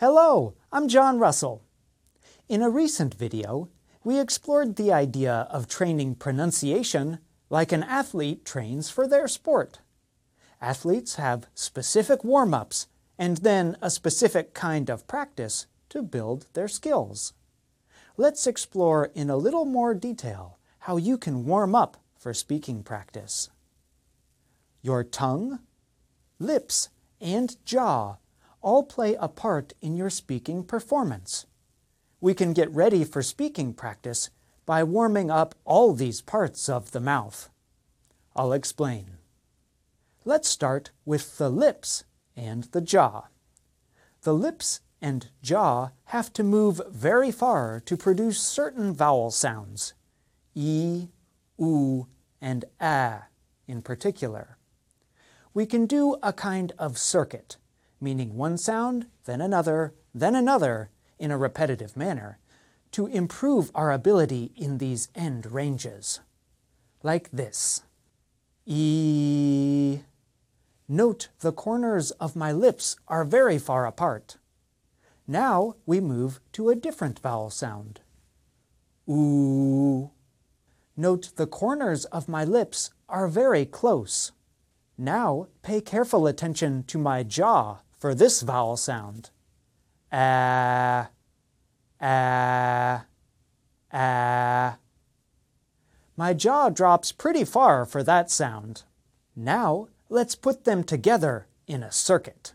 Hello, I'm John Russell. In a recent video, we explored the idea of training pronunciation like an athlete trains for their sport. Athletes have specific warm-ups and then a specific kind of practice to build their skills. Let's explore in a little more detail how you can warm up for speaking practice. Your tongue, lips, and jaw all play a part in your speaking performance. We can get ready for speaking practice by warming up all these parts of the mouth. I'll explain. Let's start with the lips and the jaw. The lips and jaw have to move very far to produce certain vowel sounds, e, oo, and a in particular. We can do a kind of circuit, meaning one sound, then another, then another, in a repetitive manner, to improve our ability in these end ranges. Like this. E. Note the corners of my lips are very far apart. Now we move to a different vowel sound. Oo. Note the corners of my lips are very close. Now pay careful attention to my jaw for this vowel sound. Ah, ah, ah. My jaw drops pretty far for that sound. Now let's put them together in a circuit.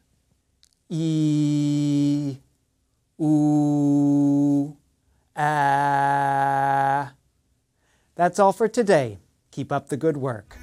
E, oo, ah. That's all for today. Keep up the good work.